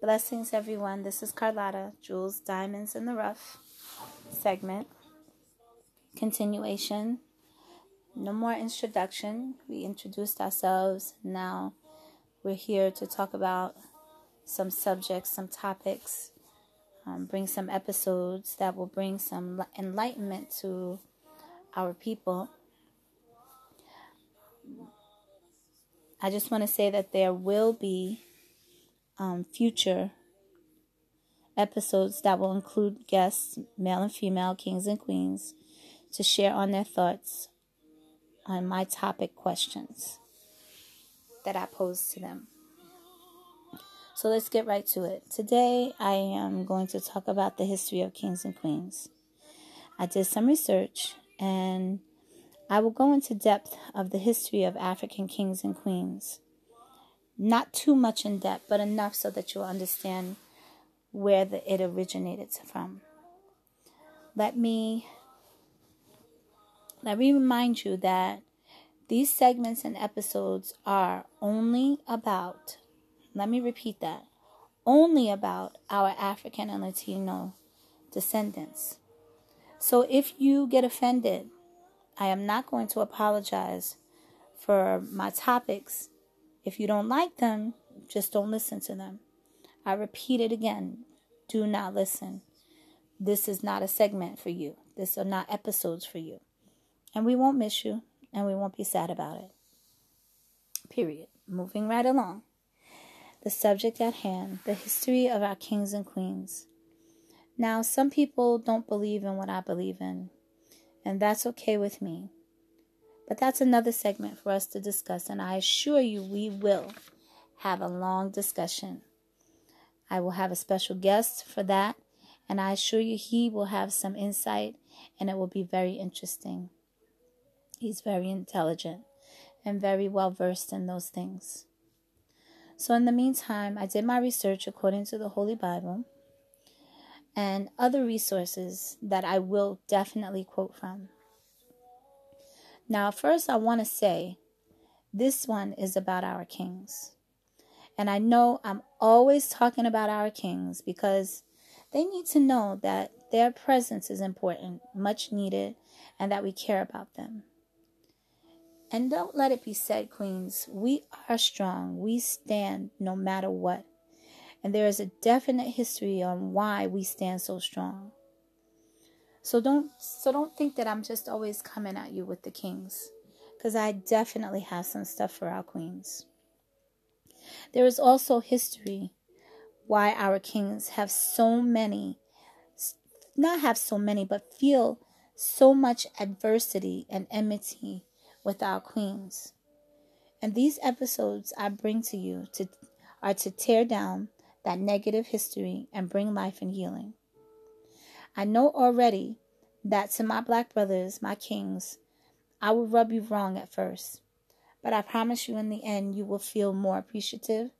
Blessings, everyone. This is Carlotta, Jules Diamonds in the Rough segment. Continuation. No more introduction. We introduced ourselves. Now we're here to talk about some subjects, some topics, um, bring some episodes that will bring some enlightenment to our people. I just want to say that there will be um, future episodes that will include guests, male and female, kings and queens, to share on their thoughts on my topic questions that I pose to them. So let's get right to it. Today I am going to talk about the history of kings and queens. I did some research and I will go into depth of the history of African kings and queens. Not too much in depth, but enough so that you'll understand where the, it originated from. Let me let me remind you that these segments and episodes are only about, let me repeat that, only about our African and Latino descendants. So if you get offended, I am not going to apologize for my topics if you don't like them, just don't listen to them. I repeat it again do not listen. This is not a segment for you, this are not episodes for you. And we won't miss you, and we won't be sad about it. Period. Moving right along. The subject at hand the history of our kings and queens. Now, some people don't believe in what I believe in, and that's okay with me. But that's another segment for us to discuss, and I assure you we will have a long discussion. I will have a special guest for that, and I assure you he will have some insight, and it will be very interesting. He's very intelligent and very well versed in those things. So, in the meantime, I did my research according to the Holy Bible and other resources that I will definitely quote from. Now, first, I want to say this one is about our kings. And I know I'm always talking about our kings because they need to know that their presence is important, much needed, and that we care about them. And don't let it be said, Queens, we are strong. We stand no matter what. And there is a definite history on why we stand so strong. So don't so don't think that I'm just always coming at you with the kings cuz I definitely have some stuff for our queens. There is also history why our kings have so many not have so many but feel so much adversity and enmity with our queens. And these episodes I bring to you to are to tear down that negative history and bring life and healing. I know already that to my black brothers, my kings, I will rub you wrong at first, but I promise you in the end you will feel more appreciative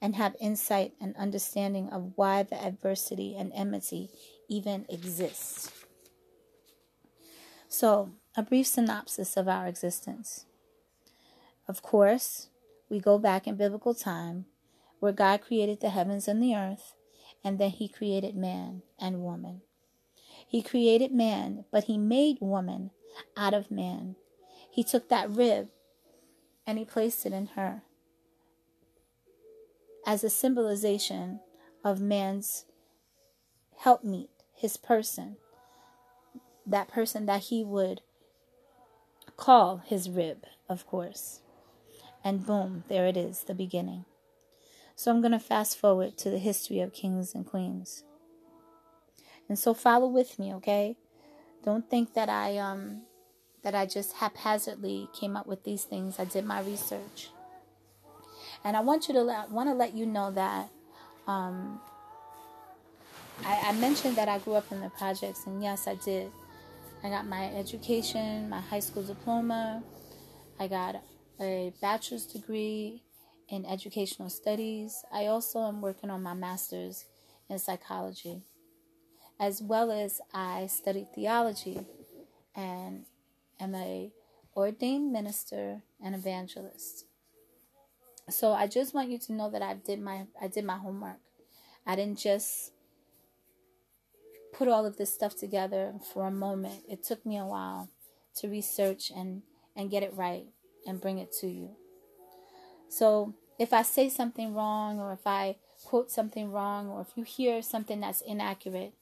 and have insight and understanding of why the adversity and enmity even exists. So, a brief synopsis of our existence. Of course, we go back in biblical time where God created the heavens and the earth, and then He created man and woman. He created man, but he made woman out of man. He took that rib and he placed it in her as a symbolization of man's helpmeet, his person, that person that he would call his rib, of course. And boom, there it is, the beginning. So I'm going to fast forward to the history of kings and queens. And so follow with me, okay? Don't think that I um that I just haphazardly came up with these things. I did my research. And I want you to let, want to let you know that um, I, I mentioned that I grew up in the projects, and yes, I did. I got my education, my high school diploma. I got a bachelor's degree in educational studies. I also am working on my master's in psychology as well as I studied theology and am a ordained minister and evangelist. So I just want you to know that I did my I did my homework I didn't just put all of this stuff together for a moment. It took me a while to research and, and get it right and bring it to you. So if I say something wrong or if I quote something wrong or if you hear something that's inaccurate,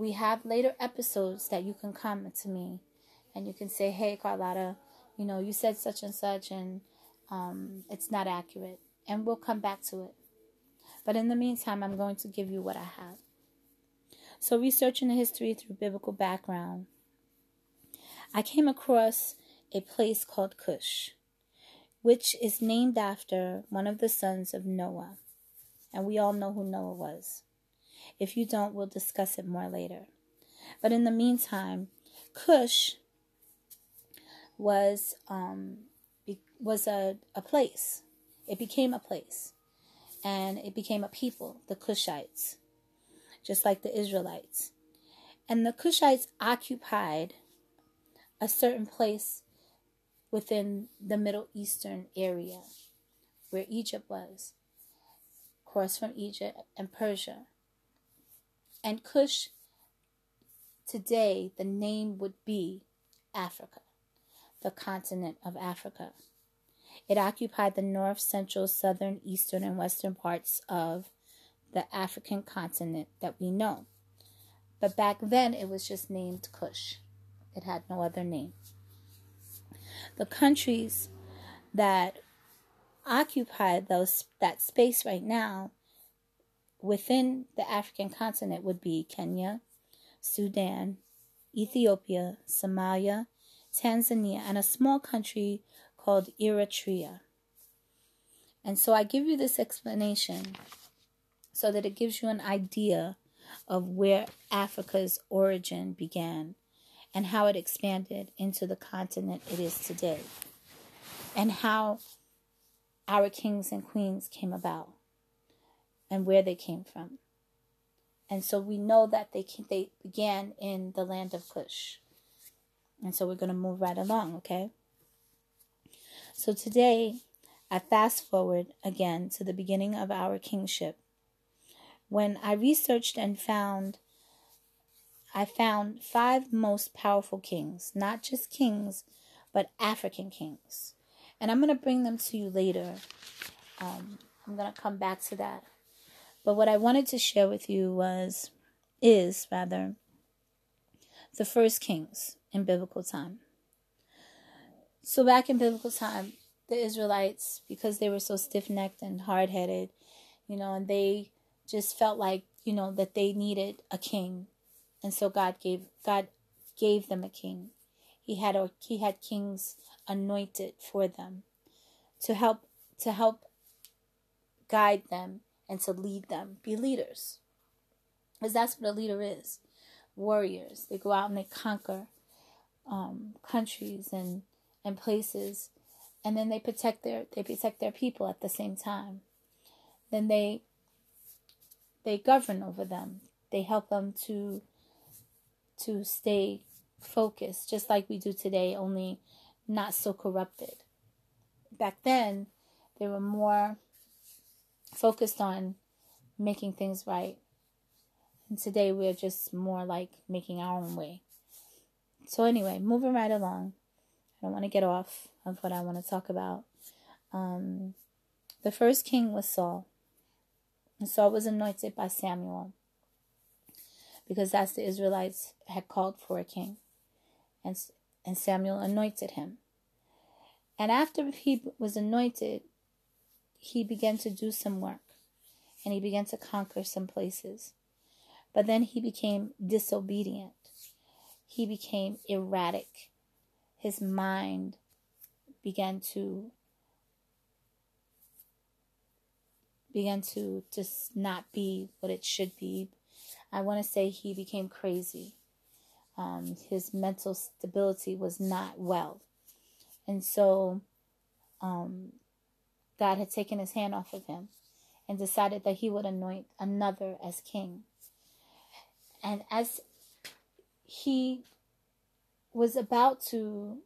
we have later episodes that you can come to me and you can say, hey, Carlotta, you know, you said such and such and um, it's not accurate. And we'll come back to it. But in the meantime, I'm going to give you what I have. So, researching the history through biblical background, I came across a place called Cush, which is named after one of the sons of Noah. And we all know who Noah was. If you don't, we'll discuss it more later. But in the meantime, Cush was um, was a, a place. It became a place. And it became a people, the Cushites, just like the Israelites. And the Cushites occupied a certain place within the Middle Eastern area where Egypt was, across from Egypt and Persia. And Cush, today, the name would be Africa, the continent of Africa. It occupied the north, central, southern, eastern, and western parts of the African continent that we know. But back then, it was just named Cush. It had no other name. The countries that occupy those that space right now within the African continent would be Kenya, Sudan, Ethiopia, Somalia, Tanzania, and a small country called Eritrea. And so I give you this explanation so that it gives you an idea of where Africa's origin began and how it expanded into the continent it is today, and how our kings and queens came about and where they came from. And so we know that they they began in the land of Cush. And so we're going to move right along, okay? So today, I fast forward again to the beginning of our kingship. When I researched and found I found five most powerful kings, not just kings, but African kings. And I'm going to bring them to you later. Um, I'm going to come back to that. But what I wanted to share with you was, is rather, the first kings in biblical time. So back in biblical time, the Israelites, because they were so stiff necked and hard headed, you know, and they just felt like, you know, that they needed a king. And so God gave God gave them a king. He had a, he had kings anointed for them to help to help guide them and to lead them, be leaders. Because that's what a leader is. Warriors. They go out and they conquer um, countries and and places, and then they protect their they protect their people at the same time. Then they they govern over them. They help them to to stay focused, just like we do today, only not so corrupted. Back then, they were more focused on making things right. And today we're just more like making our own way. So, anyway, moving right along. I don't want to get off of what I want to talk about. Um, the first king was Saul. And Saul was anointed by Samuel because that's the Israelites had called for a king. And, and Samuel anointed him. And after he was anointed, he began to do some work and he began to conquer some places. But then he became disobedient. He became erratic his mind began to began to just not be what it should be. I want to say he became crazy. Um, his mental stability was not well. And so um, God had taken his hand off of him and decided that he would anoint another as king. And as he was about to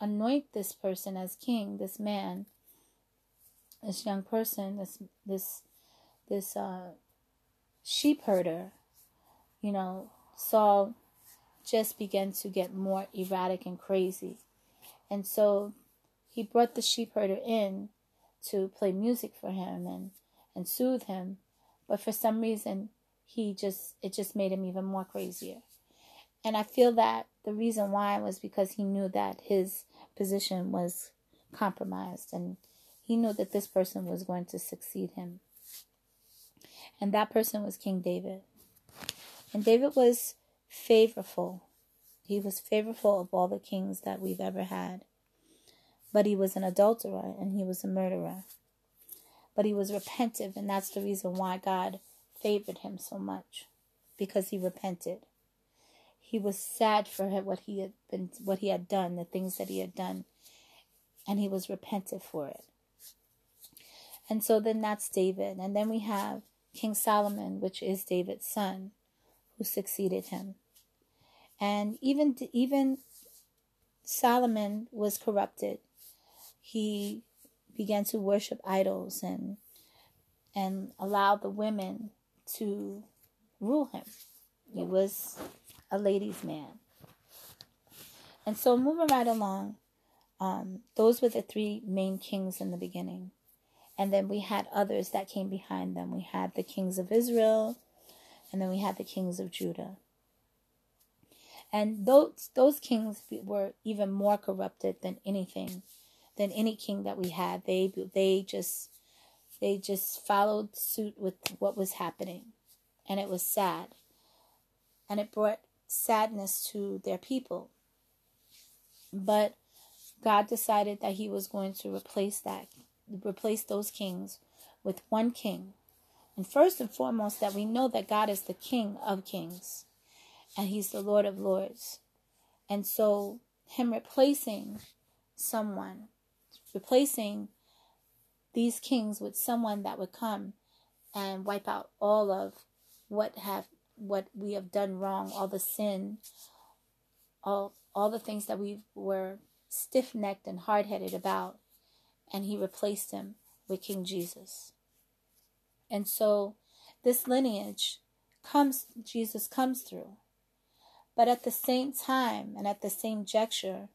anoint this person as king, this man, this young person, this this this uh, sheep herder, you know, Saul just began to get more erratic and crazy. And so he brought the sheep herder in to play music for him and, and soothe him. But for some reason, he just, it just made him even more crazier. And I feel that the reason why was because he knew that his position was compromised and he knew that this person was going to succeed him. And that person was King David. And David was favorable. He was favorable of all the kings that we've ever had. But he was an adulterer and he was a murderer. But he was repentive, and that's the reason why God favored him so much. Because he repented. He was sad for what he had been what he had done, the things that he had done, and he was repentant for it. And so then that's David. And then we have King Solomon, which is David's son, who succeeded him. And even even Solomon was corrupted. He began to worship idols and and allowed the women to rule him. He was a ladies' man. And so moving right along, um, those were the three main kings in the beginning. And then we had others that came behind them. We had the kings of Israel, and then we had the kings of Judah. And those those kings were even more corrupted than anything, than any king that we had. They they just they just followed suit with what was happening, and it was sad. And it brought sadness to their people. But God decided that He was going to replace that, replace those kings with one king. And first and foremost, that we know that God is the King of kings and He's the Lord of lords. And so, Him replacing someone, replacing these kings with someone that would come and wipe out all of what have what we have done wrong, all the sin, all all the things that we were stiff necked and hard headed about, and he replaced him with King Jesus. And so this lineage comes, Jesus comes through. But at the same time and at the same juncture,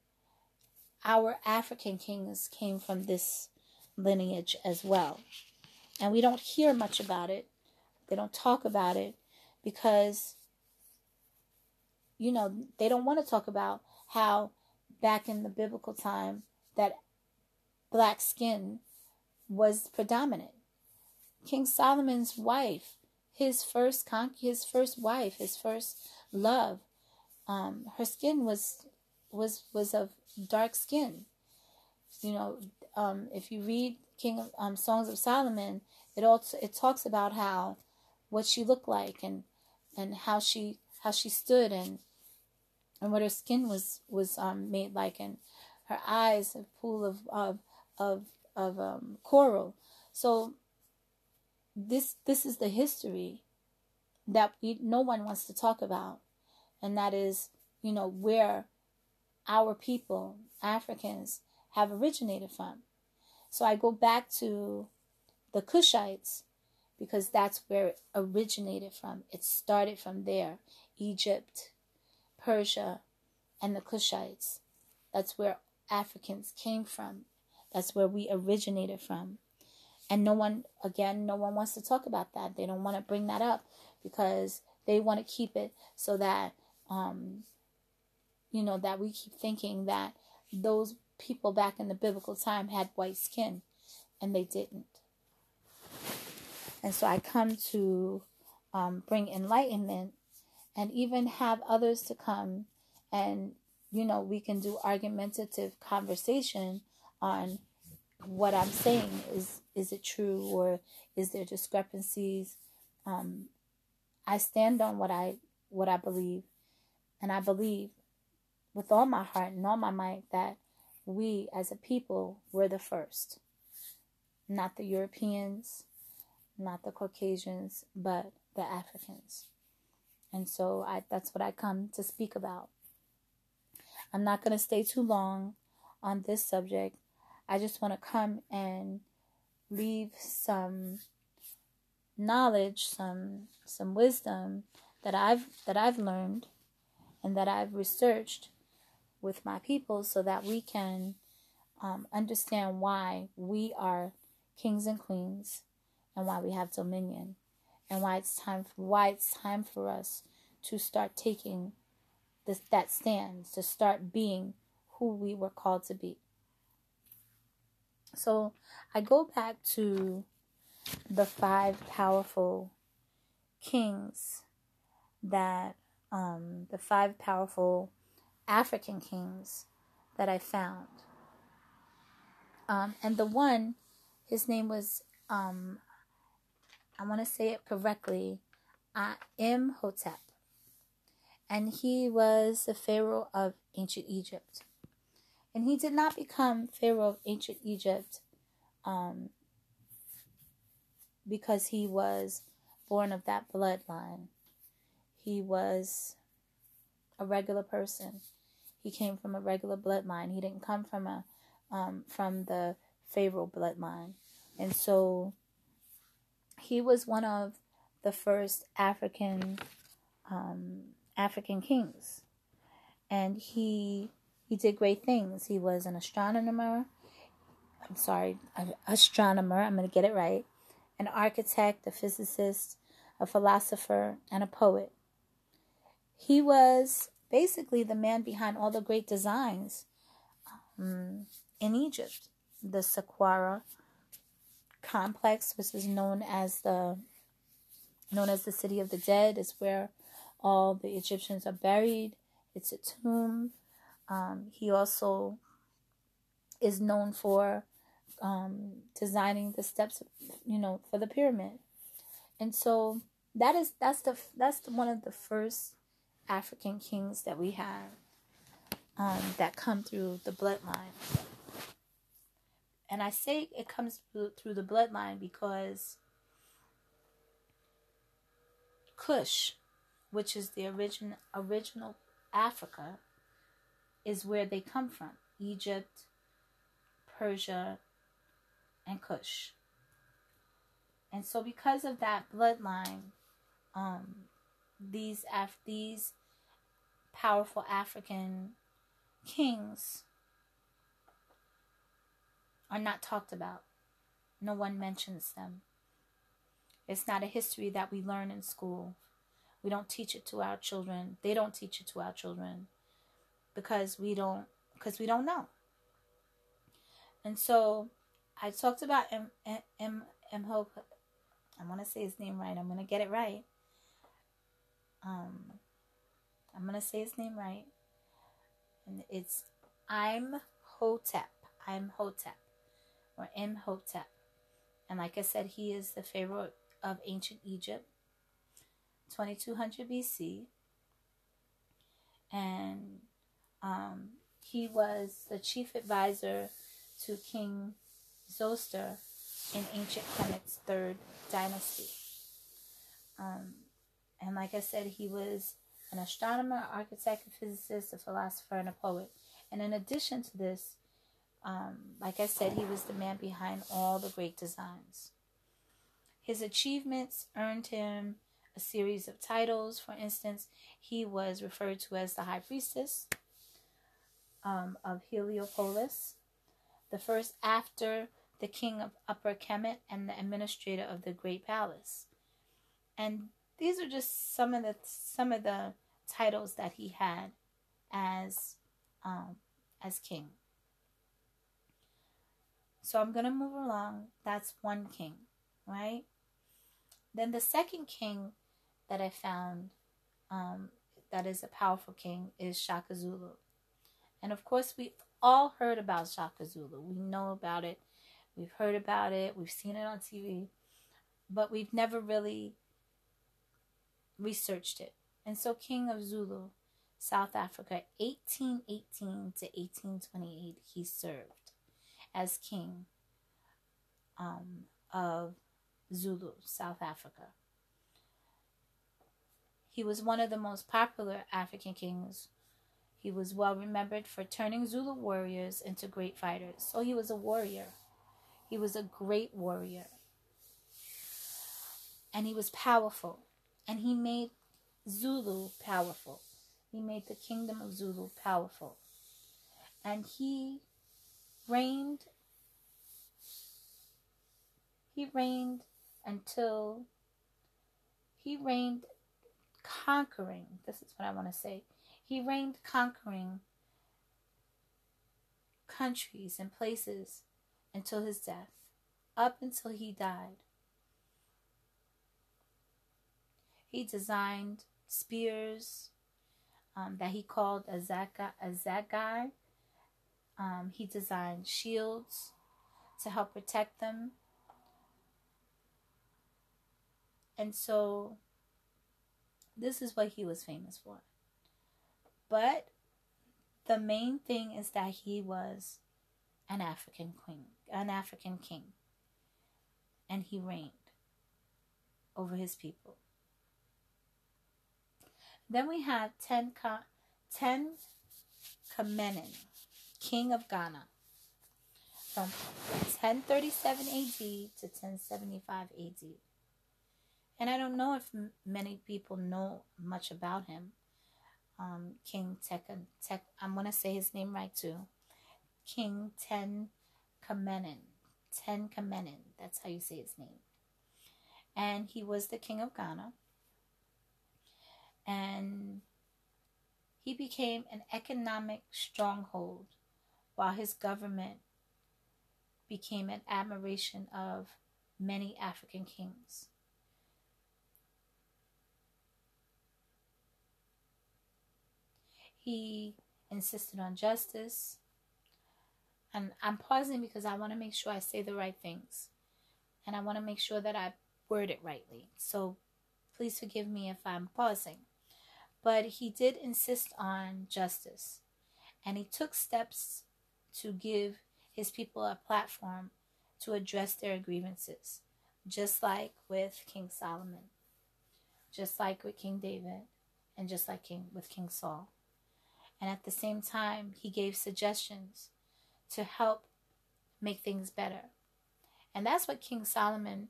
our African kings came from this lineage as well. And we don't hear much about it. They don't talk about it because, you know, they don't want to talk about how back in the biblical time that black skin was predominant. King Solomon's wife, his first con- his first wife, his first love, um, her skin was was was of dark skin. You know, um, if you read King of, um, Songs of Solomon, it also it talks about how what she looked like and and how she how she stood and and what her skin was was um, made like, and her eyes a pool of of of of um, coral. So this this is the history that we, no one wants to talk about, and that is you know where our people Africans have originated from. So I go back to the Cushites because that's where it originated from. It started from there, Egypt, Persia, and the Cushites. That's where Africans came from. That's where we originated from. And no one, again, no one wants to talk about that. They don't want to bring that up because they want to keep it so that, um, you know, that we keep thinking that those people back in the biblical time had white skin and they didn't. And so I come to um, bring enlightenment and even have others to come and you know we can do argumentative conversation on what i'm saying is is it true or is there discrepancies um, i stand on what i what i believe and i believe with all my heart and all my might that we as a people were the first not the europeans not the caucasians but the africans and so I, that's what I come to speak about. I'm not going to stay too long on this subject. I just want to come and leave some knowledge, some some wisdom that I've that I've learned and that I've researched with my people so that we can um, understand why we are kings and queens and why we have dominion and why it's time why it's time for us to start taking this that stand to start being who we were called to be. So i go back to the five powerful kings that um, the five powerful African kings that I found. Um, and the one, his name was, um, I want to say it correctly, uh, Imhotep. And he was the Pharaoh of ancient Egypt. And he did not become Pharaoh of ancient Egypt um, because he was born of that bloodline. He was a regular person. He came from a regular bloodline. He didn't come from a um, from the Pharaoh bloodline, and so he was one of the first African um, African kings, and he he did great things. He was an astronomer. I'm sorry, an astronomer. I'm going to get it right. An architect, a physicist, a philosopher, and a poet. He was basically the man behind all the great designs um, in Egypt. The Saqqara complex, which is known as the known as the city of the dead, is where all the Egyptians are buried. It's a tomb. Um, he also is known for um, designing the steps, you know, for the pyramid. And so that is that's the that's the, one of the first African kings that we have um, that come through the bloodline. And I say it comes through the bloodline because Kush, which is the origin, original Africa, is where they come from Egypt, Persia, and Kush. And so, because of that bloodline, um, these Af- these powerful African kings are not talked about. No one mentions them. It's not a history that we learn in school. We don't teach it to our children. They don't teach it to our children because we don't because we don't know. And so I talked about M M M, Hope. I want to say his name right. I'm going to get it right. Um, I'm gonna say his name right, and it's I'm Hotep. I'm Hotep, or Imhotep, and like I said, he is the pharaoh of ancient Egypt, 2200 BC, and um, he was the chief advisor to King Zoser in ancient Kemet's third dynasty. Um, and like I said, he was an astronomer, architect, a physicist, a philosopher, and a poet. And in addition to this, um, like I said, he was the man behind all the great designs. His achievements earned him a series of titles. For instance, he was referred to as the high priestess um, of Heliopolis, the first after the king of Upper Kemet, and the administrator of the great palace. And these are just some of the some of the titles that he had as um, as king. So I'm gonna move along. That's one king, right? Then the second king that I found um, that is a powerful king is Shaka Zulu. And of course, we all heard about Shaka Zulu. We know about it. We've heard about it. We've seen it on TV. But we've never really researched it. And so, King of Zulu, South Africa, 1818 to 1828, he served as king um, of Zulu, South Africa. He was one of the most popular African kings. He was well remembered for turning Zulu warriors into great fighters. So he was a warrior. He was a great warrior. and he was powerful. And he made Zulu powerful. He made the kingdom of Zulu powerful. And he reigned he reigned until he reigned conquering. This is what I want to say. He reigned conquering countries and places until his death, up until he died. He designed spears um, that he called a zagai. Um, he designed shields to help protect them. And so this is what he was famous for. But the main thing is that he was an African queen, an African king. And he reigned over his people. Then we have Ten, Ten Kamenin, king of Ghana, from 1037 AD to 1075 AD. And I don't know if m- many people know much about him. Um, King Tekken, Tek, I'm going to say his name right too. King Ten Kamenin. Tenkamenin. That's how you say his name. And he was the king of Ghana. And he became an economic stronghold while his government became an admiration of many African kings. He insisted on justice. And I'm pausing because I want to make sure I say the right things. And I want to make sure that I word it rightly. So please forgive me if I'm pausing. But he did insist on justice. And he took steps to give his people a platform to address their grievances, just like with King Solomon, just like with King David, and just like King with King Saul and at the same time, he gave suggestions to help make things better. And that's what King Solomon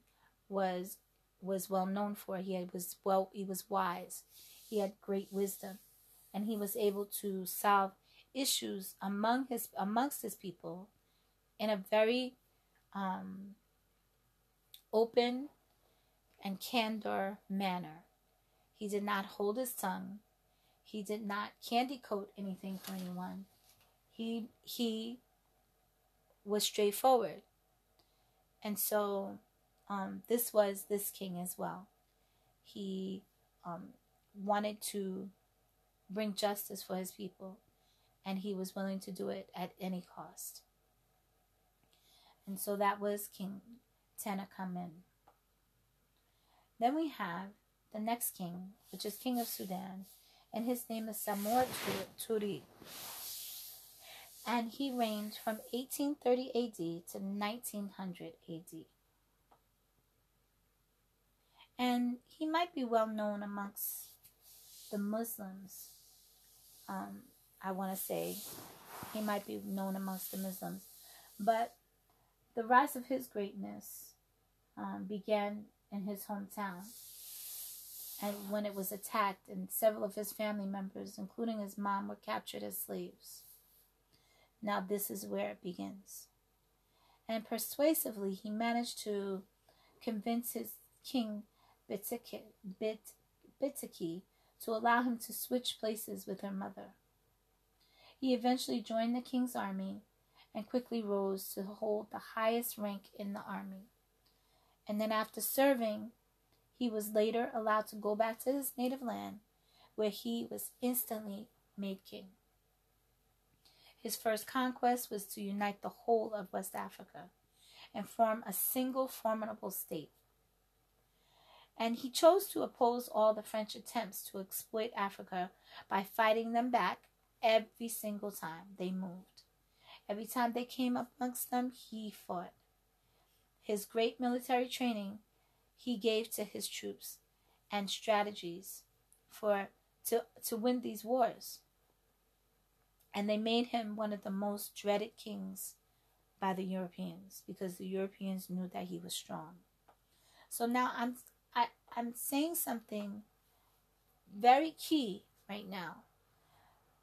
was was well known for. He was well he was wise. He had great wisdom and he was able to solve issues among his amongst his people in a very um, open and candor manner. He did not hold his tongue. He did not candy coat anything for anyone. He he was straightforward. And so um, this was this king as well. He um, wanted to bring justice for his people, and he was willing to do it at any cost. And so that was King Tenakamen. Then we have the next king, which is King of Sudan, and his name is Samori Ture. And he reigned from 1830 AD to 1900 AD. And he might be well known amongst the Muslims. Um, I want to say he might be known amongst the Muslims. But the rise of his greatness um, began in his hometown and when it was attacked, and several of his family members, including his mom, were captured as slaves. Now, this is where it begins. And persuasively, he managed to convince his king Bitiki, to allow him to switch places with her mother. He eventually joined the king's army and quickly rose to hold the highest rank in the army. And then, after serving he was later allowed to go back to his native land, where he was instantly made king. His first conquest was to unite the whole of West Africa and form a single formidable state. And he chose to oppose all the French attempts to exploit Africa by fighting them back every single time they moved. Every time they came up amongst them, he fought. His great military training he gave to his troops and strategies for to, to win these wars. And they made him one of the most dreaded kings by the Europeans because the Europeans knew that he was strong. So now I'm I, I'm saying something very key right now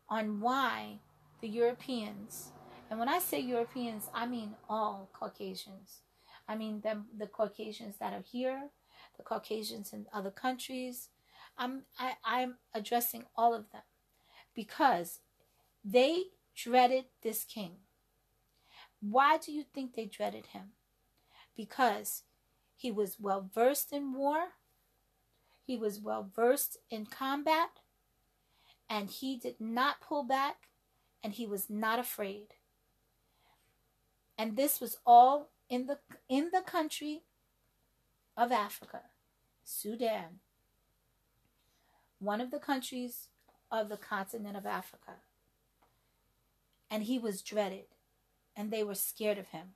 on why the Europeans, and when I say Europeans, I mean all Caucasians. I mean the, the Caucasians that are here, the Caucasians in other countries. I'm I, I'm addressing all of them because they dreaded this king. Why do you think they dreaded him? Because he was well versed in war, he was well versed in combat, and he did not pull back, and he was not afraid. And this was all in the in the country of Africa, Sudan, one of the countries of the continent of Africa. And he was dreaded, and they were scared of him.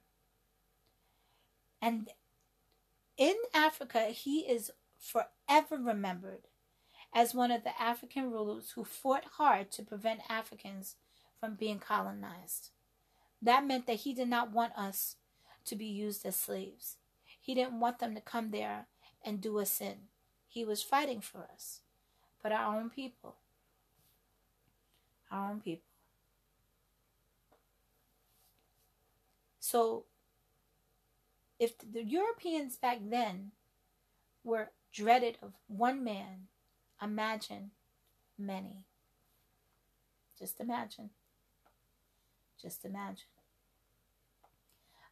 And in Africa, he is forever remembered as one of the African rulers who fought hard to prevent Africans from being colonized. That meant that he did not want us to be used as slaves. He didn't want them to come there and do us in. He was fighting for us, but our own people. Our own people. So, if the Europeans back then were dreaded of one man, imagine many. Just imagine. Just imagine.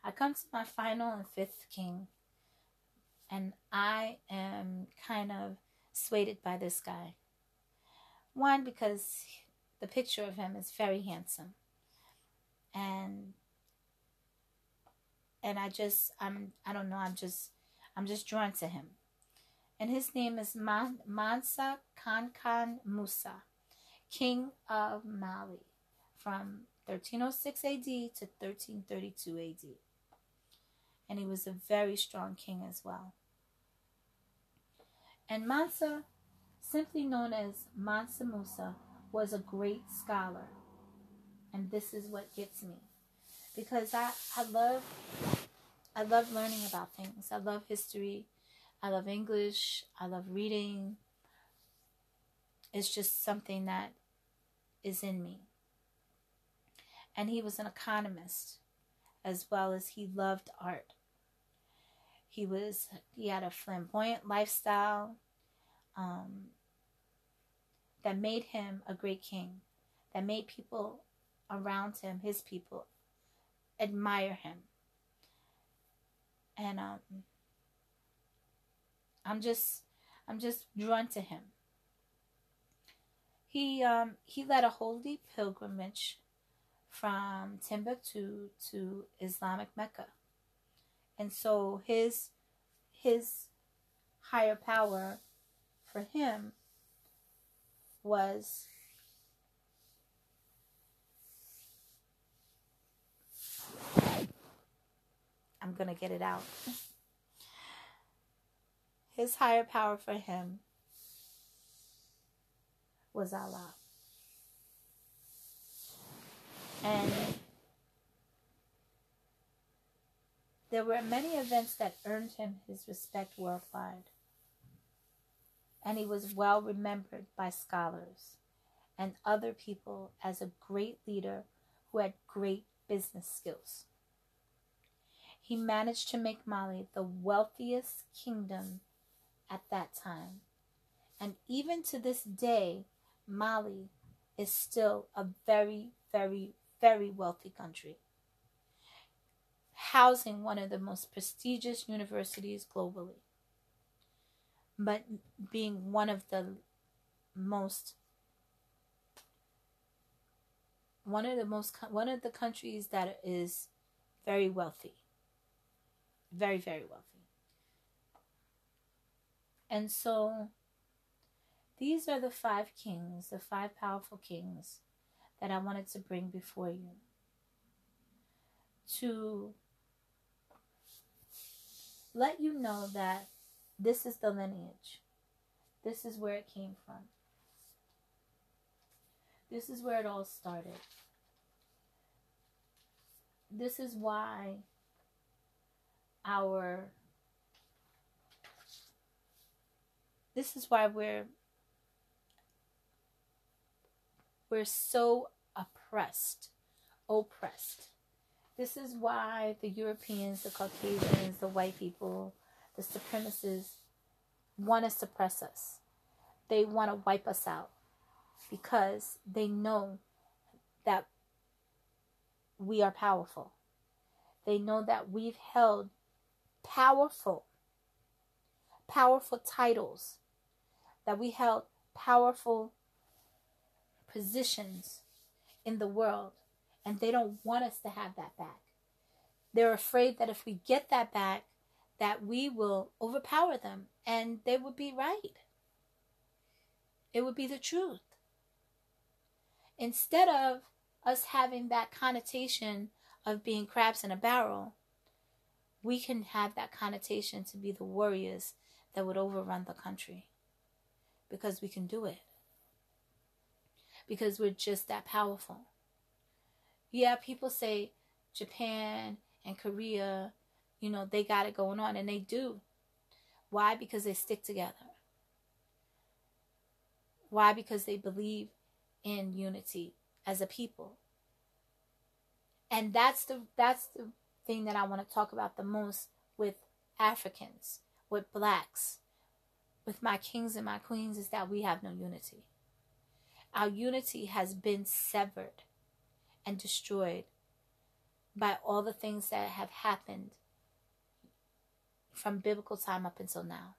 I come to my final and fifth king, and I am kind of swayed by this guy. One, because the picture of him is very handsome, and and I just I'm I don't know I'm just I'm just drawn to him, and his name is Man, Mansa Kankan Musa, king of Mali, from 1306 AD to 1332 AD and he was a very strong king as well. And Mansa, simply known as Mansa Musa, was a great scholar. And this is what gets me. Because I, I love I love learning about things. I love history. I love English. I love reading. It's just something that is in me. And he was an economist as well as he loved art. He was he had a flamboyant lifestyle um, that made him a great king, that made people around him, his people, admire him. And um, I'm just I'm just drawn to him. He um, he led a holy pilgrimage from Timbuktu to Islamic Mecca. And so his his higher power for him was I'm going to get it out. His higher power for him was Allah. And There were many events that earned him his respect worldwide, and he was well remembered by scholars and other people as a great leader who had great business skills. He managed to make Mali the wealthiest kingdom at that time. And even to this day, Mali is still a very, very, very wealthy country. Housing one of the most prestigious universities globally, but being one of the most one of the most one of the countries that is very wealthy very very wealthy and so these are the five kings the five powerful kings that i wanted to bring before you to let you know that this is the lineage. This is where it came from. This is where it all started. This is why our this is why we're we're so oppressed, oppressed. This is why the Europeans, the Caucasians, the white people, the supremacists want to suppress us. They want to wipe us out because they know that we are powerful. They know that we've held powerful, powerful titles, that we held powerful positions in the world, and they don't want us to have that back. They're afraid that if we get that back, that we will overpower them, and they would be right. It would be the truth. Instead of us having that connotation of being crabs in a barrel, we can have that connotation to be the warriors that would overrun the country because we can do it. Because we're just that powerful. Yeah, people say Japan and Korea, you know, they got it going on, and they do. Why? Because they stick together. Why? Because they believe in unity as a people. And that's the that's the thing that I want to talk about the most with Africans, with blacks, with my kings and my queens is that we have no unity. Our unity has been severed and destroyed by all the things that have happened from biblical time up until now.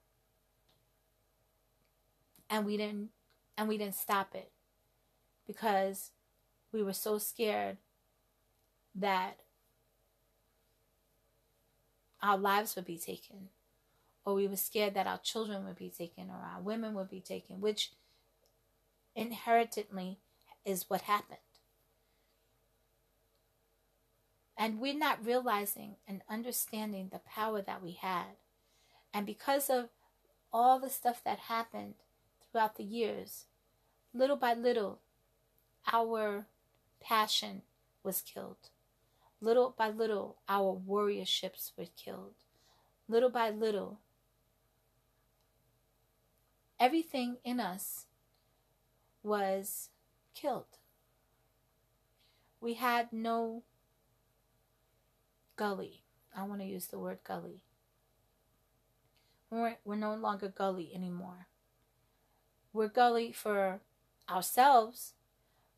And we didn't and we didn't stop it because we were so scared that our lives would be taken, or we were scared that our children would be taken, or our women would be taken, which inherently is what happened. And we're not realizing and understanding the power that we had. And because of all the stuff that happened throughout the years, little by little, our passion was killed. Little by little, our warriorships were killed. Little by little, everything in us was killed. We had no gully. I want to use the word gully. We're, we're no longer gully anymore. We're gully for ourselves,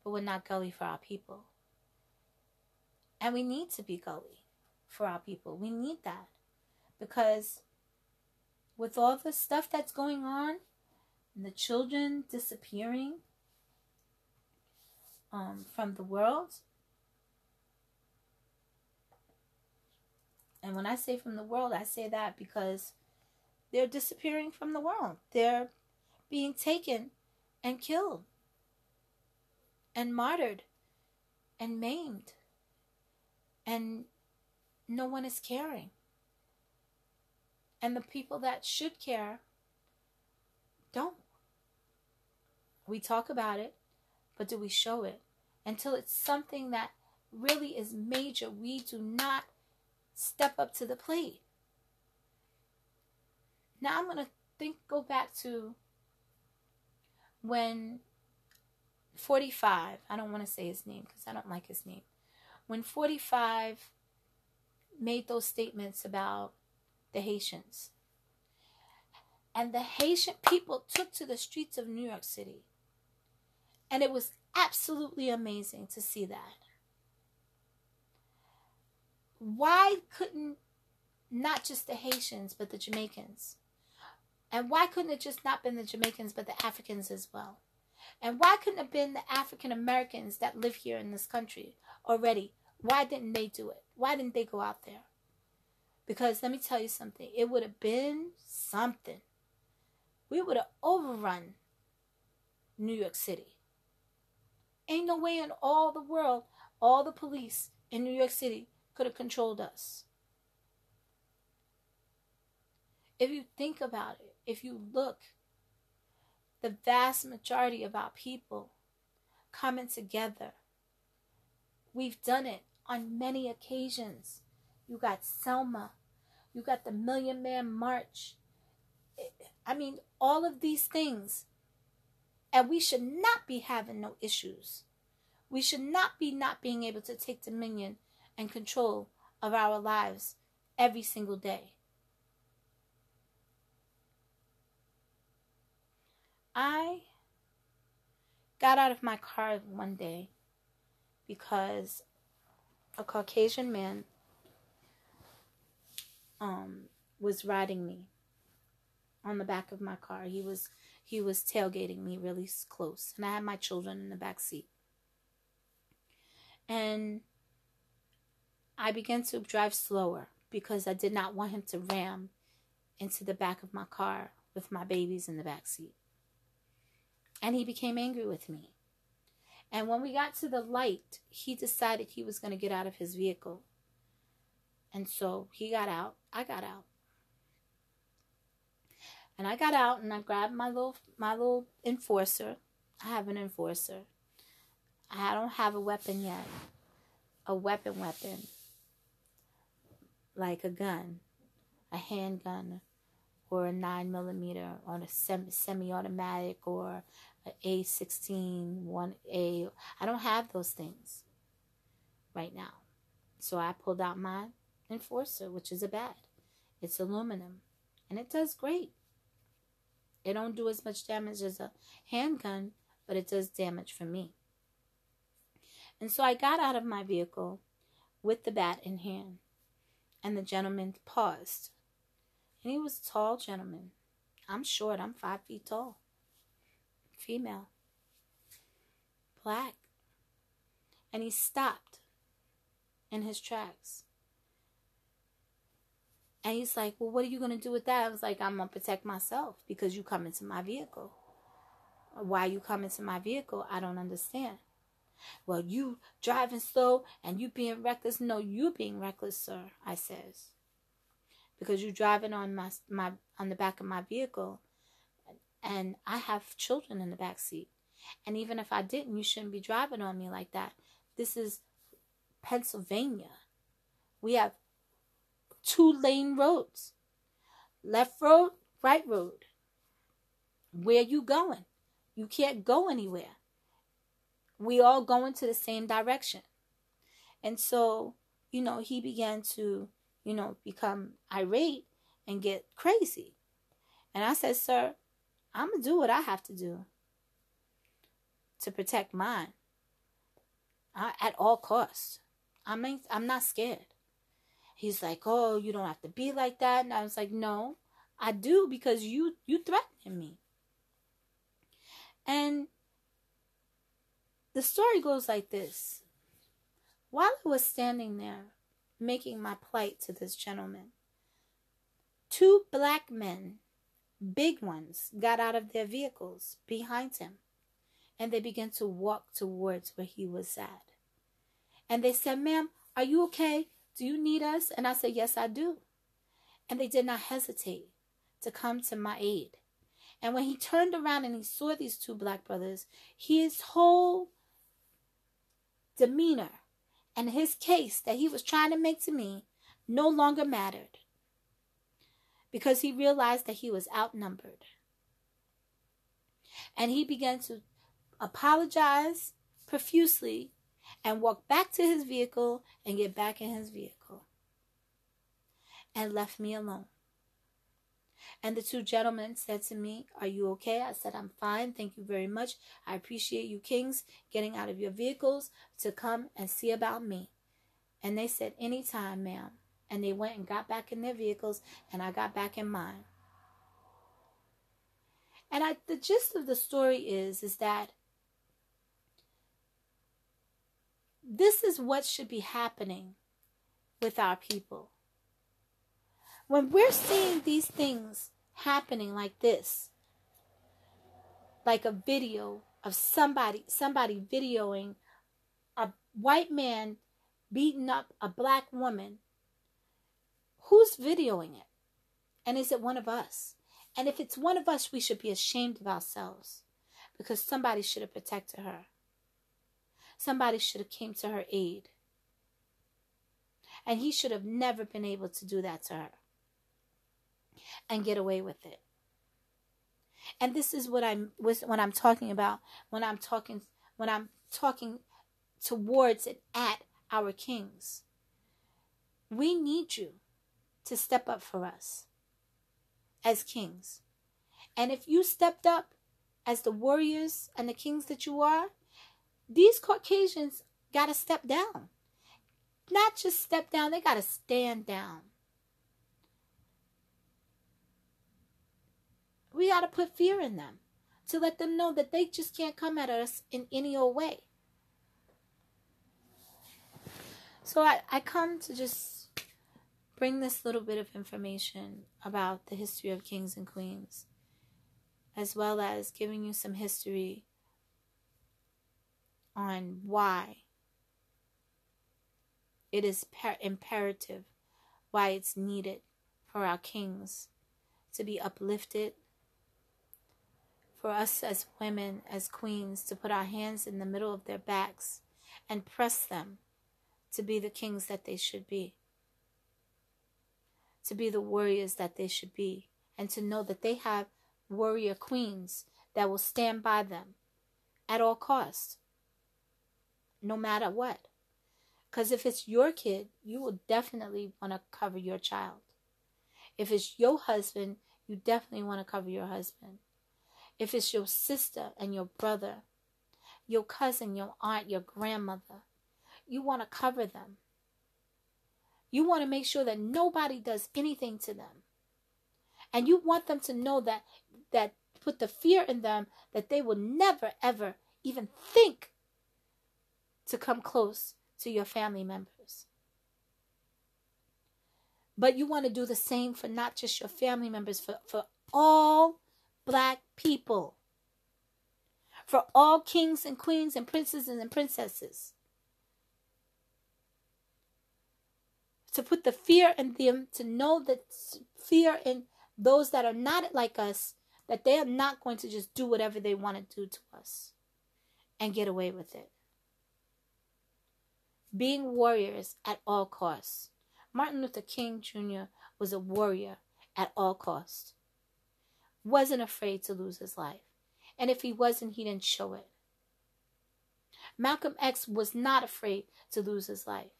but we're not gully for our people. And we need to be gully for our people. We need that. Because with all the stuff that's going on, and the children disappearing um, from the world, and when I say from the world, I say that because they're disappearing from the world. They're being taken and killed and martyred and maimed and no one is caring. And the people that should care don't. We talk about it, but do we show it? Until it's something that really is major, we do not step up to the plate. Now I'm going to think go back to when 45, I don't want to say his name because I don't like his name when 45 made those statements about the Haitians. And the Haitian people took to the streets of New York City. And it was absolutely amazing to see that. Why couldn't not just the Haitians, but the Jamaicans? And why couldn't it just not been the Jamaicans, but the Africans as well? And why couldn't it have been the African Americans that live here in this country already? Why didn't they do it? Why didn't they go out there? Because let me tell you something, it would have been something. We would have overrun New York City. Ain't no way in all the world, all the police in New York City could have controlled us. If you think about it, if you look, the vast majority of our people coming together We've done it on many occasions. You got Selma. You got the Million Man March. I mean, all of these things. And we should not be having no issues. We should not be not being able to take dominion and control of our lives every single day. I got out of my car one day because a Caucasian man um, was riding me on the back of my car. He was he was tailgating me really close, and I had my children in the back seat. And I began to drive slower because I did not want him to ram into the back of my car with my babies in the back seat. And he became angry with me. And when we got to the light, he decided he was going to get out of his vehicle. And so he got out, I got out. And I got out and I grabbed my little my little enforcer. I have an enforcer. I don't have a weapon yet. A weapon weapon. Like a gun. A handgun or a 9 millimeter on a semi automatic or a A16, 1A. I don't have those things right now. So I pulled out my enforcer, which is a bat. It's aluminum and it does great. It don't do as much damage as a handgun, but it does damage for me. And so I got out of my vehicle with the bat in hand, and the gentleman paused and he was a tall gentleman. I'm short, I'm five feet tall. Female. Black. And he stopped in his tracks. And he's like, Well, what are you going to do with that? I was like, I'm going to protect myself because you come into my vehicle. Why you come into my vehicle, I don't understand. Well, you driving slow and you being reckless. No, you being reckless, sir, I says because you're driving on my my on the back of my vehicle and I have children in the back seat. And even if I didn't, you shouldn't be driving on me like that. This is Pennsylvania. We have two lane roads. Left road, right road. Where you going? You can't go anywhere. We all going to the same direction. And so, you know, he began to you know, become irate and get crazy. And I said, Sir, I'm going to do what I have to do to protect mine I, at all costs. I mean, I'm not scared. He's like, Oh, you don't have to be like that. And I was like, No, I do because you, you threatened me. And the story goes like this. While I was standing there making my plight to this gentleman. Two black men, big ones, got out of their vehicles behind him and they began to walk towards where he was at. And they said, Ma'am, are you okay? Do you need us? And I said, Yes, I do. And they did not hesitate to come to my aid. And when he turned around and he saw these two black brothers, his whole demeanor and his case that he was trying to make to me no longer mattered because he realized that he was outnumbered. And he began to apologize profusely and walk back to his vehicle and get back in his vehicle and left me alone. And the two gentlemen said to me, Are you okay? I said, I'm fine. Thank you very much. I appreciate you, kings, getting out of your vehicles to come and see about me. And they said, Anytime, ma'am. And they went and got back in their vehicles, and I got back in mine. And I, the gist of the story is, is that this is what should be happening with our people. When we're seeing these things happening like this, like a video of somebody somebody videoing a white man beating up a black woman, who's videoing it? And is it one of us? And if it's one of us, we should be ashamed of ourselves because somebody should have protected her. Somebody should have came to her aid. And he should have never been able to do that to her and get away with it. And this is what I'm when I'm talking about when I'm talking when I'm talking towards and at our kings. We need you to step up for us as kings. And if you stepped up as the warriors and the kings that you are, these Caucasians got to step down. Not just step down, they got to stand down. We got to put fear in them to let them know that they just can't come at us in any old way. So I, I come to just bring this little bit of information about the history of kings and queens, as well as giving you some history on why it is per- imperative, why it's needed for our kings to be uplifted, for us as women, as queens, to put our hands in the middle of their backs and press them to be the kings that they should be, to be the warriors that they should be, and to know that they have warrior queens that will stand by them at all costs, no matter what. Because if it's your kid, you will definitely want to cover your child. If it's your husband, you definitely want to cover your husband. If it's your sister and your brother, your cousin, your aunt, your grandmother, you want to cover them. You want to make sure that nobody does anything to them. And you want them to know that that put the fear in them that they will never ever even think to come close to your family members. But you want to do the same for not just your family members, for, for all black people, for all kings and queens and princes and princesses. To put the fear in them, to know that fear in those that are not like us, that they are not going to just do whatever they want to do to us and get away with it being warriors at all costs. Martin Luther King Jr. was a warrior at all costs. Wasn't afraid to lose his life. And if he wasn't, he didn't show it. Malcolm X was not afraid to lose his life.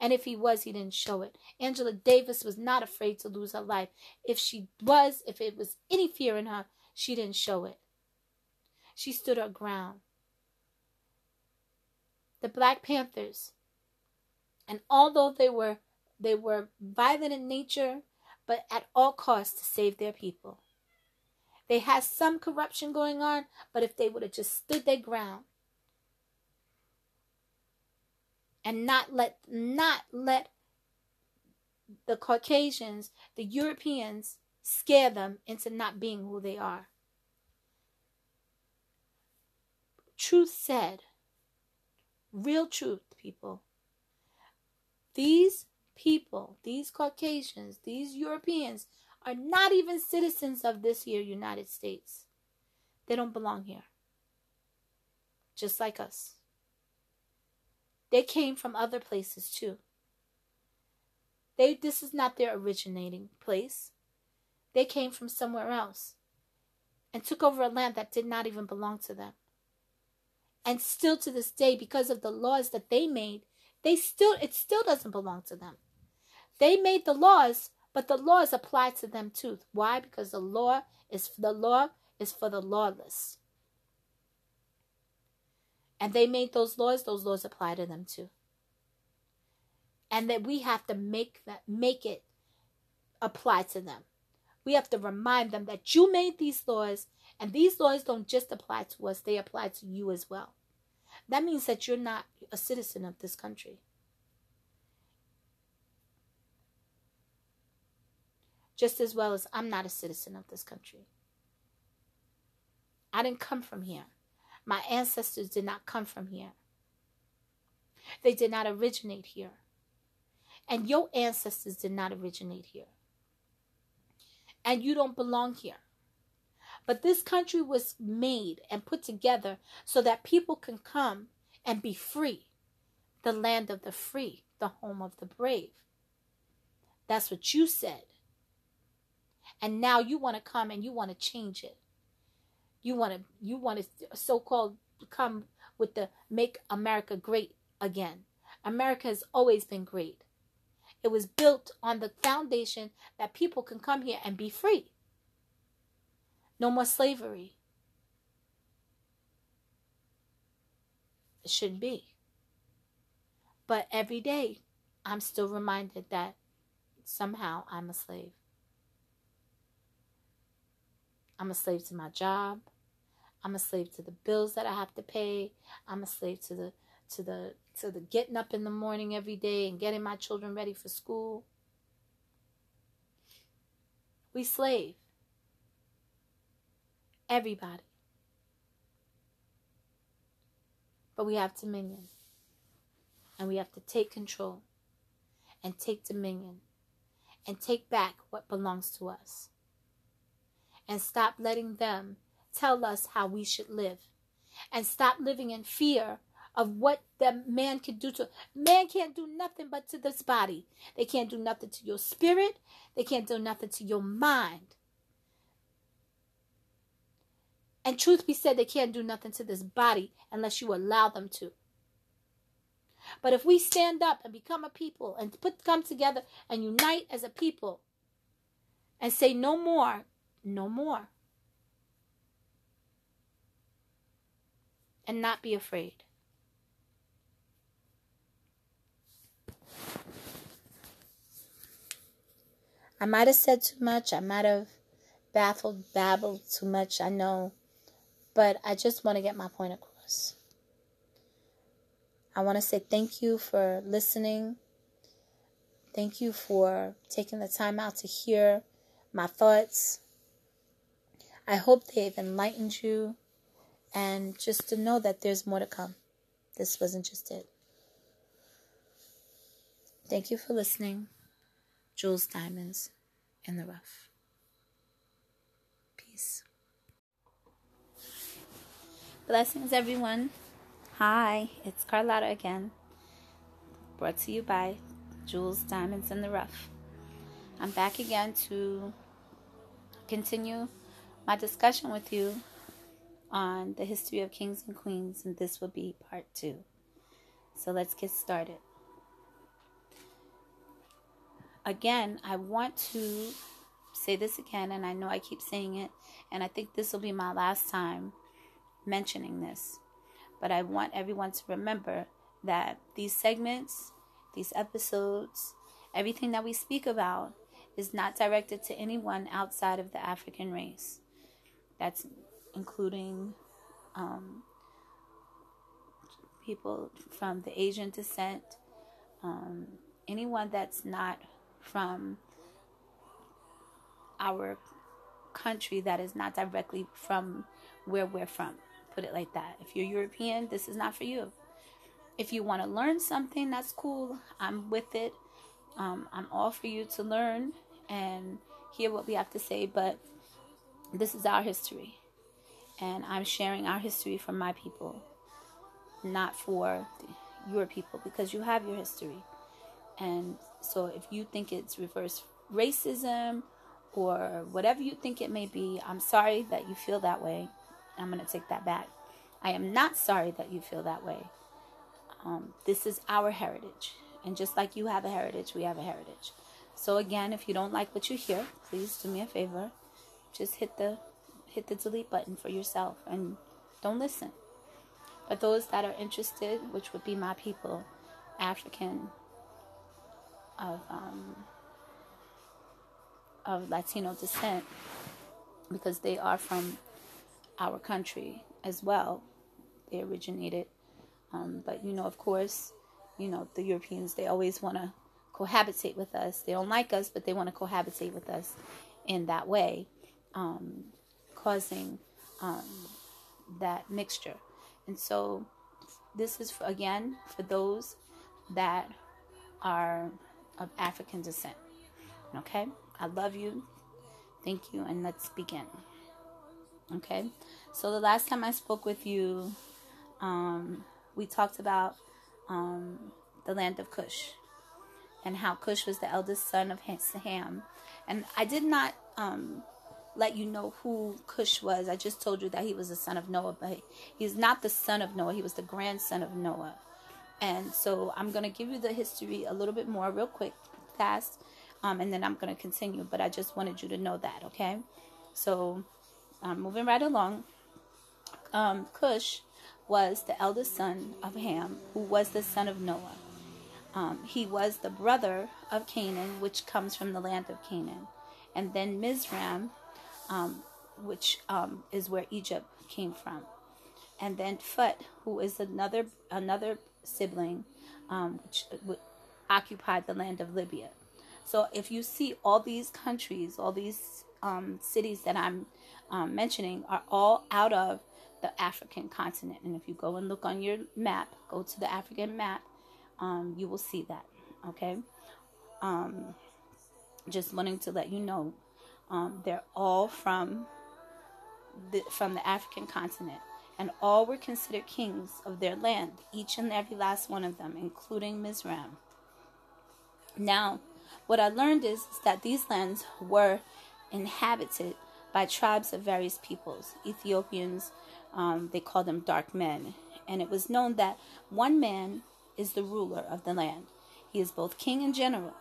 And if he was, he didn't show it. Angela Davis was not afraid to lose her life. If she was, if it was any fear in her, she didn't show it. She stood her ground the Black Panthers. And although they were they were violent in nature, but at all costs to save their people. They had some corruption going on, but if they would have just stood their ground and not let not let the Caucasians, the Europeans scare them into not being who they are. Truth said, Real truth, people. These people, these Caucasians, these Europeans are not even citizens of this here United States. They don't belong here. Just like us. They came from other places too. They this is not their originating place. They came from somewhere else and took over a land that did not even belong to them. And still to this day, because of the laws that they made, they still it still doesn't belong to them. They made the laws, but the laws apply to them too. Why? Because the law is the law is for the lawless. And they made those laws, those laws apply to them too. And that we have to make that make it apply to them. We have to remind them that you made these laws and these laws don't just apply to us, they apply to you as well. That means that you're not a citizen of this country. Just as well as I'm not a citizen of this country. I didn't come from here. My ancestors did not come from here. They did not originate here. And your ancestors did not originate here. And you don't belong here. But this country was made and put together so that people can come and be free. The land of the free, the home of the brave. That's what you said. And now you want to come and you want to change it. You want to you want to so-called come with the make America great again. America has always been great. It was built on the foundation that people can come here and be free. No more slavery. It shouldn't be. But every day, I'm still reminded that somehow I'm a slave. I'm a slave to my job. I'm a slave to the bills that I have to pay. I'm a slave to the to the to the getting up in the morning every day and getting my children ready for school. We slave. Everybody. But we have dominion. And we have to take control and take dominion and take back what belongs to us. And stop letting them tell us how we should live. And stop living in fear of what the man can do to man can't do nothing but to this body. They can't do nothing to your spirit. They can't do nothing to your mind. And truth be said, they can't do nothing to this body unless you allow them to. But if we stand up and become a people and put come together and unite as a people and say no more, no more. And not be afraid. I might have said too much. I might have baffled, babbled too much. I know. But I just want to get my point across. I want to say thank you for listening. Thank you for taking the time out to hear my thoughts. I hope they've enlightened you and just to know that there's more to come. This wasn't just it. Thank you for listening. Jules Diamonds in the Rough. Peace. Blessings, everyone. Hi, it's Carlotta again. Brought to you by Jules Diamonds in the Rough. I'm back again to continue my discussion with you on the history of kings and queens, and this will be part two. So let's get started. Again, I want to say this again, and I know I keep saying it, and I think this will be my last time mentioning this. But I want everyone to remember that these segments, these episodes, everything that we speak about is not directed to anyone outside of the African race. That's including um, people from the Asian descent, um, anyone that's not from our country that is not directly from where we're from. Put it like that. If you're European, this is not for you. If you want to learn something, that's cool. I'm with it. Um, I'm all for you to learn and hear what we have to say, but this is our history. And I'm sharing our history for my people, not for your people, because you have your history. And so if you think it's reverse racism or whatever you think it may be, I'm sorry that you feel that way. I'm going to take that back. I am not sorry that you feel that way. Um, this is our heritage. And just like you have a heritage, we have a heritage. So again, if you don't like what you hear, please do me a favor. Just hit the hit the delete button for yourself and don't listen. But those that are interested, which would be my people, African, of um, of Latino descent, because they are from our country as well. They originated, um, but you know, of course, you know the Europeans. They always want to cohabitate with us. They don't like us, but they want to cohabitate with us in that way, um, causing um, that mixture. And so, this is for, again for those that are of African descent. Okay? I love you. Thank you, and let's begin. Okay? So, the last time I spoke with you, um, we talked about um, the land of Cush and how Cush was the eldest son of Ham. And I did not um, let you know who Cush was. I just told you that he was the son of Noah, but he's not the son of Noah. He was the grandson of Noah. And so I'm going to give you the history a little bit more, real quick, fast, um, and then I'm going to continue. But I just wanted you to know that, okay? So I'm moving right along. Um, Cush was the eldest son of Ham, who was the son of Noah. Um, he was the brother of Canaan, which comes from the land of Canaan. And then Mizraim, um, which um, is where Egypt came from. And then Phut, who is another another sibling, um, which, which occupied the land of Libya. So if you see all these countries, all these um, cities that I'm um, mentioning are all out of the African continent. And if you go and look on your map, go to the African map, um, you will see that. Okay. Just wanting to let you know, um, they're all from the from the African continent, and all were considered kings of their land, each and every last one of them, including Mizraim. Now, what I learned is, is that these lands were inhabited by tribes of various peoples Ethiopians, um, they call them dark men. And it was known that one man is the ruler of the land. He is both king and general.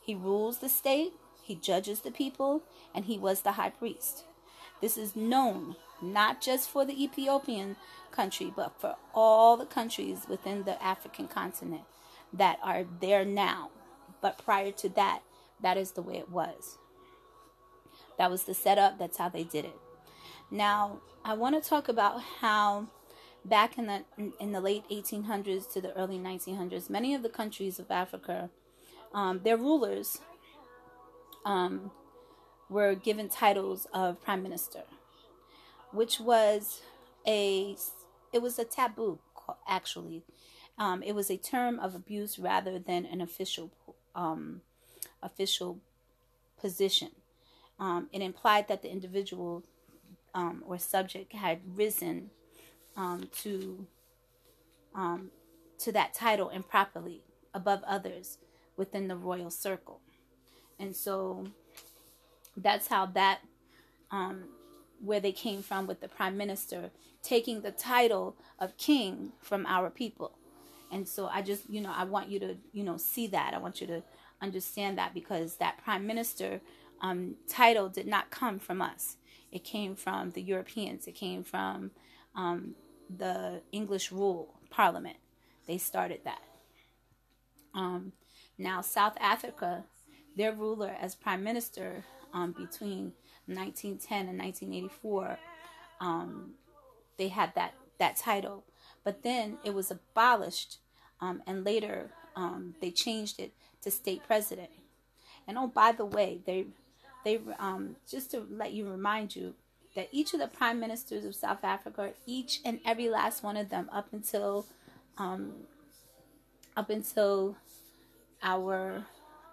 He rules the state, he judges the people, and he was the high priest. This is known not just for the Ethiopian country, but for all the countries within the African continent that are there now. But prior to that, that is the way it was. That was the setup, that's how they did it. Now, I want to talk about how back in the in the late 1800s to the early 1900s, many of the countries of Africa, um, their rulers um, were given titles of prime minister, which was a it was a taboo actually. Um, it was a term of abuse rather than an official um, official position. Um, it implied that the individual um, or subject had risen um, to um, to that title improperly above others within the royal circle, and so that's how that um, where they came from with the prime minister taking the title of king from our people. And so I just, you know, I want you to, you know, see that. I want you to understand that because that prime minister um, title did not come from us. It came from the Europeans. It came from um, the English rule parliament. They started that. Um, now, South Africa, their ruler as prime minister um, between 1910 and 1984, um, they had that, that title. But then it was abolished, um, and later um, they changed it to state president. And oh, by the way, they they um, just to let you remind you that each of the prime ministers of South Africa, each and every last one of them, up until um, up until our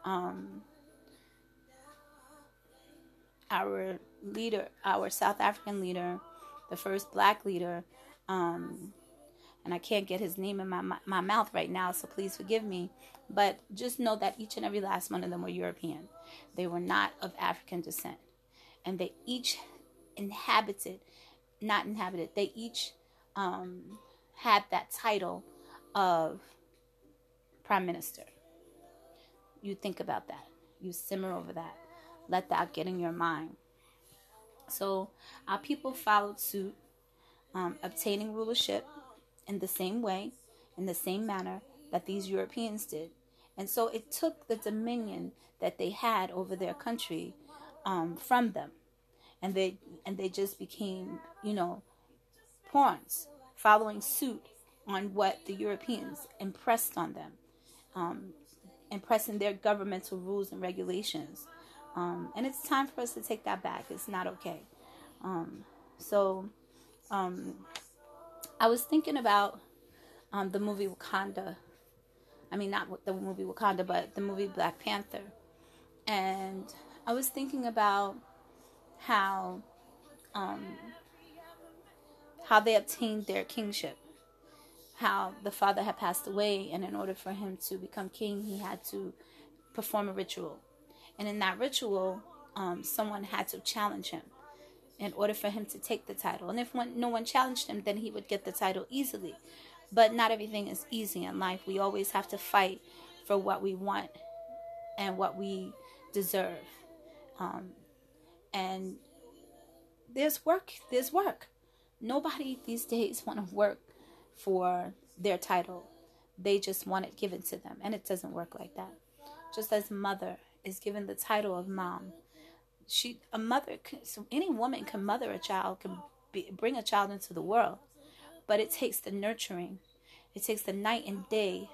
um, our leader, our South African leader, the first black leader, um, and I can't get his name in my, my, my mouth right now, so please forgive me. But just know that each and every last one of them were European. They were not of African descent. And they each inhabited, not inhabited, they each um, had that title of prime minister. You think about that. You simmer over that. Let that get in your mind. So our people followed suit, um, obtaining rulership in the same way, in the same manner that these Europeans did. And so it took the dominion that they had over their country um, from them, and they and they just became, you know, pawns, following suit on what the Europeans impressed on them, um, impressing their governmental rules and regulations. Um, and it's time for us to take that back. It's not okay. Um, so, um, I was thinking about um, the movie Wakanda I mean, not the movie Wakanda, but the movie Black Panther. And I was thinking about how um, how they obtained their kingship. How the father had passed away, and in order for him to become king, he had to perform a ritual. And in that ritual, um, someone had to challenge him in order for him to take the title. And if one, no one challenged him, then he would get the title easily. But not everything is easy in life. We always have to fight for what we want and what we deserve. Um, and there's work. There's work. Nobody these days want to work for their title. They just want it given to them, and it doesn't work like that. Just as mother is given the title of mom, she a mother. So any woman can mother a child, can be, bring a child into the world, but it takes the nurturing. It takes the night and day,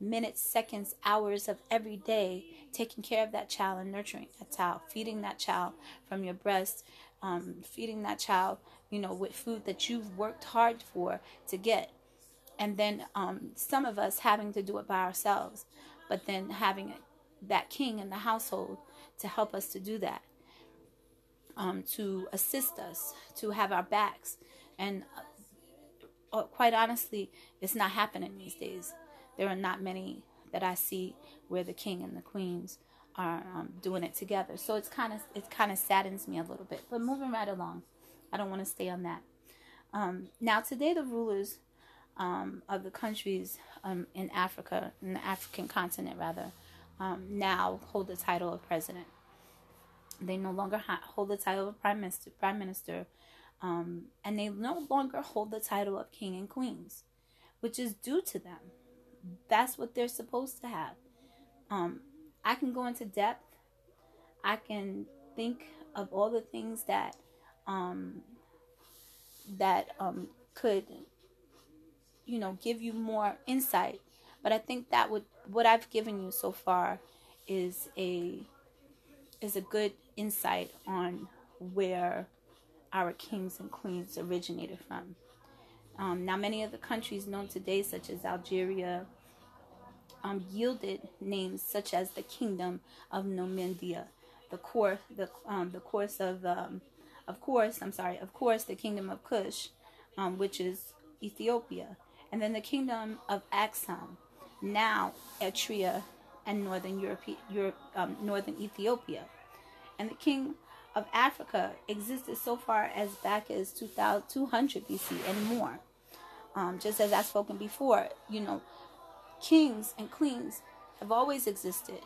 minutes, seconds, hours of every day taking care of that child and nurturing that child, feeding that child from your breast, um, feeding that child, you know, with food that you've worked hard for to get. And then um, some of us having to do it by ourselves, but then having that king in the household to help us to do that, um, to assist us, to have our backs. And uh, uh quite honestly, it's not happening these days. There are not many that I see where the king and the queens are um, doing it together. So it's kind of it kind of saddens me a little bit. But moving right along, I don't want to stay on that. Um, now today, the rulers um, of the countries um, in Africa, in the African continent rather, um, now hold the title of president. They no longer ha- hold the title of prime minister, prime minister, um, and they no longer hold the title of king and queens, which is due to them. That's what they're supposed to have. Um, I can go into depth. I can think of all the things that um, that um, could, you know, give you more insight. But I think that would what I've given you so far is a is a good insight on where our kings and queens originated from. Um, now, many of the countries known today, such as Algeria, um, yielded names such as the Kingdom of Numidia, the course, the um, the course of um, of course, I'm sorry, of course, the Kingdom of Kush, um, which is Ethiopia, and then the Kingdom of Axum, now Eritrea and Northern Europe, Europe um, Northern Ethiopia, and the King of Africa existed so far as back as 2200 BC and more. Um, just as I've spoken before, you know, kings and queens have always existed,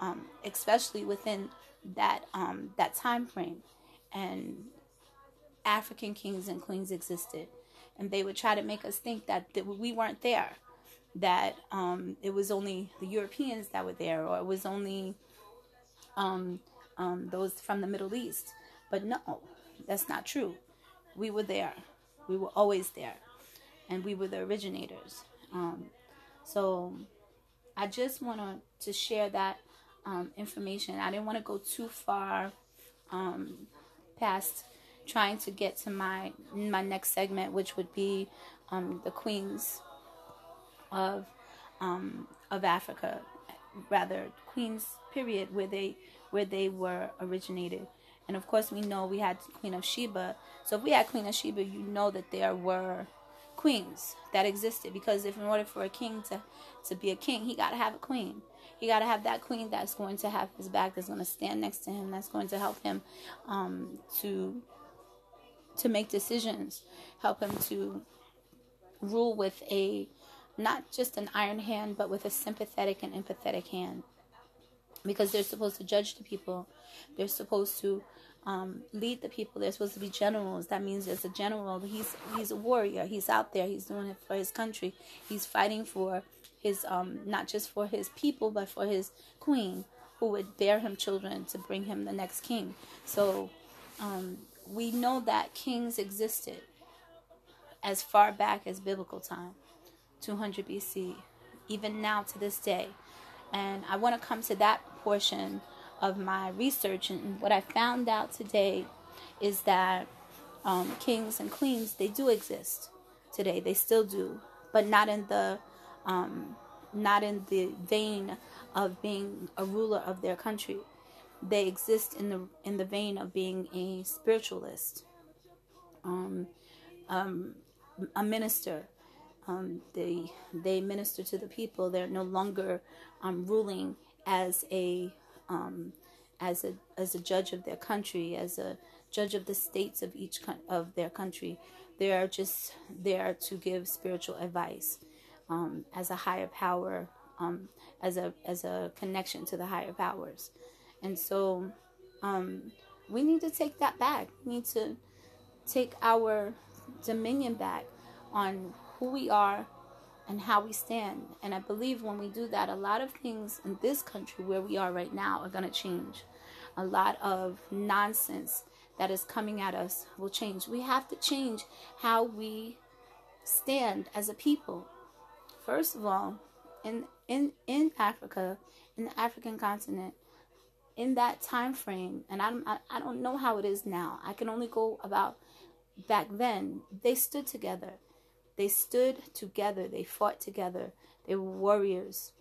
um, especially within that um, that time frame. And African kings and queens existed, and they would try to make us think that, that we weren't there, that um, it was only the Europeans that were there, or it was only um, um, those from the Middle East. But no, that's not true. We were there. We were always there, and we were the originators. Um, so I just wanted to share that um, information. I didn't want to go too far um, past trying to get to my my next segment, which would be the queens of um, of Africa, rather queens period where they where they were originated. And of course, we know we had Queen of Sheba. So if we had Queen of Sheba, you know that there were queens that existed because if in order for a king to to be a king he got to have a queen he got to have that queen that's going to have his back that's going to stand next to him that's going to help him um, to to make decisions help him to rule with a not just an iron hand but with a sympathetic and empathetic hand because they're supposed to judge the people they're supposed to um, lead the people. They're supposed to be generals. That means as a general, he's he's a warrior. He's out there. He's doing it for his country. He's fighting for his um, not just for his people, but for his queen, who would bear him children to bring him the next king. So um, we know that kings existed as far back as biblical time, 200 BC, even now to this day. And I want to come to that portion of my research and what I found out today is that um, kings and queens they do exist today. They still do, but not in the um, not in the vein of being a ruler of their country. They exist in the in the vein of being a spiritualist, um, um, a minister. Um, they they minister to the people. They're no longer um, ruling as a um, as a as a judge of their country, as a judge of the states of each of their country. They are just there to give spiritual advice um, as a higher power, um, as a as a connection to the higher powers, and so um, we need to take that back. We need to take our dominion back on who we are and how we stand. And I believe when we do that, a lot of things in this country where we are right now are going to change. A lot of nonsense that is coming at us will change. We have to change how we stand as a people. First of all, in in in Africa, in the African continent, in that time frame, and I I, I don't know how it is now. I can only go about back then. They stood together. They stood together. They fought together. They were warriors.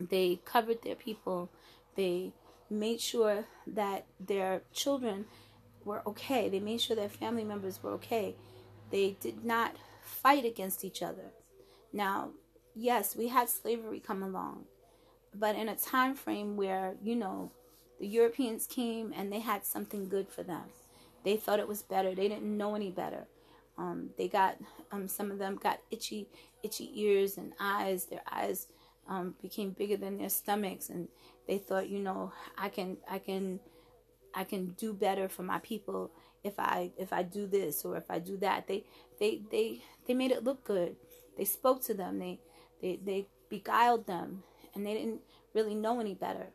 They covered their people. They made sure that their children were okay. They made sure their family members were okay. They did not fight against each other. Now, yes, we had slavery come along, but in a time frame where, you know, the Europeans came and they had something good for them. They thought it was better. They didn't know any better. Um, they got um, some of them got itchy, itchy ears and eyes. Their eyes um, became bigger than their stomachs, and they thought, you know, I can, I can, I can do better for my people if I if I do this or if I do that. They they they they made it look good. They spoke to them. They they they beguiled them, and they didn't really know any better.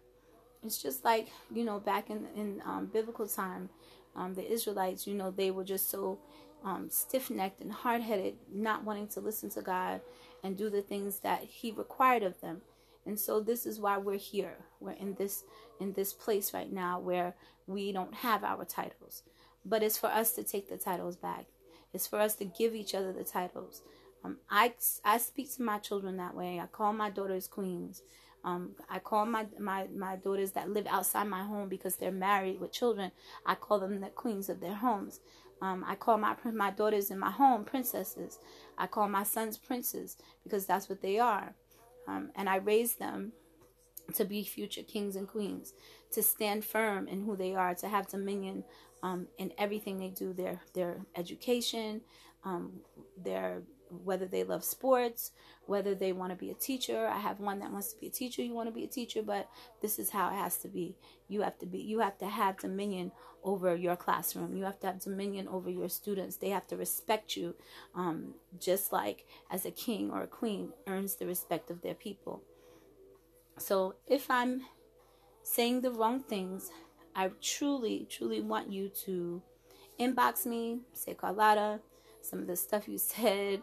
It's just like you know back in in um, biblical time, um, the Israelites. You know they were just so um, stiff necked and hard headed, not wanting to listen to God and do the things that He required of them. And so this is why we're here. We're in this in this place right now where we don't have our titles, but it's for us to take the titles back. It's for us to give each other the titles. Um, I I speak to my children that way. I call my daughters queens. Um, I call my, my my daughters that live outside my home because they're married with children. I call them the queens of their homes um, I call my my daughters in my home princesses. I call my sons princes because that's what they are, um, and I raise them to be future kings and queens, to stand firm in who they are, to have dominion um, in everything they do. Their their education, um, their whether they love sports, whether they want to be a teacher. I have one that wants to be a teacher. You want to be a teacher, but this is how it has to be. You have to be. You have to have dominion over your classroom. You have to have dominion over your students. They have to respect you, um, just like as a king or a queen earns the respect of their people. So if I'm saying the wrong things, I truly, truly want you to inbox me, say Carlotta, some of the stuff you said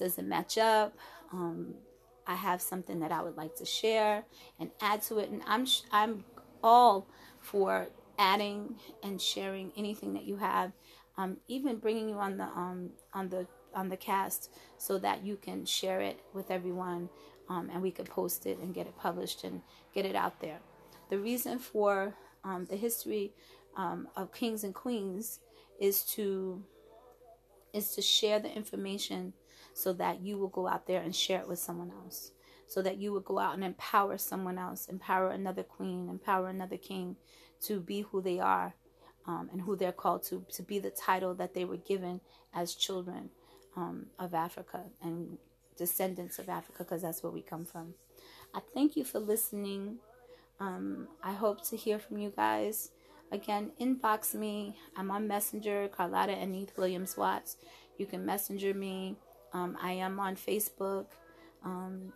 doesn't match up. Um, I have something that I would like to share and add to it, and I'm I'm all for adding and sharing anything that you have, um, even bringing you on the um, on the on the cast so that you can share it with everyone, um, and we could post it and get it published and get it out there. The reason for um, the history um, of kings and queens is to is to share the information so that you will go out there and share it with someone else. So that you would go out and empower someone else, empower another queen, empower another king to be who they are um, and who they're called to, to be the title that they were given as children um, of Africa and descendants of Africa, because that's where we come from. I thank you for listening. Um, I hope to hear from you guys. Again, inbox me. I'm on Messenger, Carlotta Anith Williams Watts. You can messenger me. Um, I am on Facebook. Um,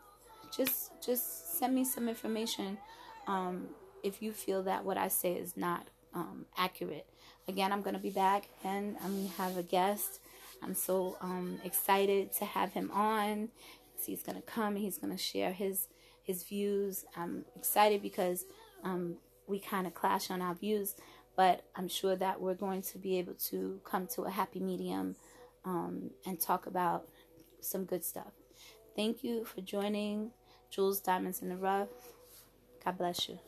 just just send me some information um, if you feel that what I say is not um, accurate. Again, I'm going to be back and I'm going to have a guest. I'm so um, excited to have him on. He's going to come and he's going to share his his views. I'm excited because um, we kind of clash on our views, but I'm sure that we're going to be able to come to a happy medium um, and talk about some good stuff. Thank you for joining Jules Diamonds in the Rough. God bless you.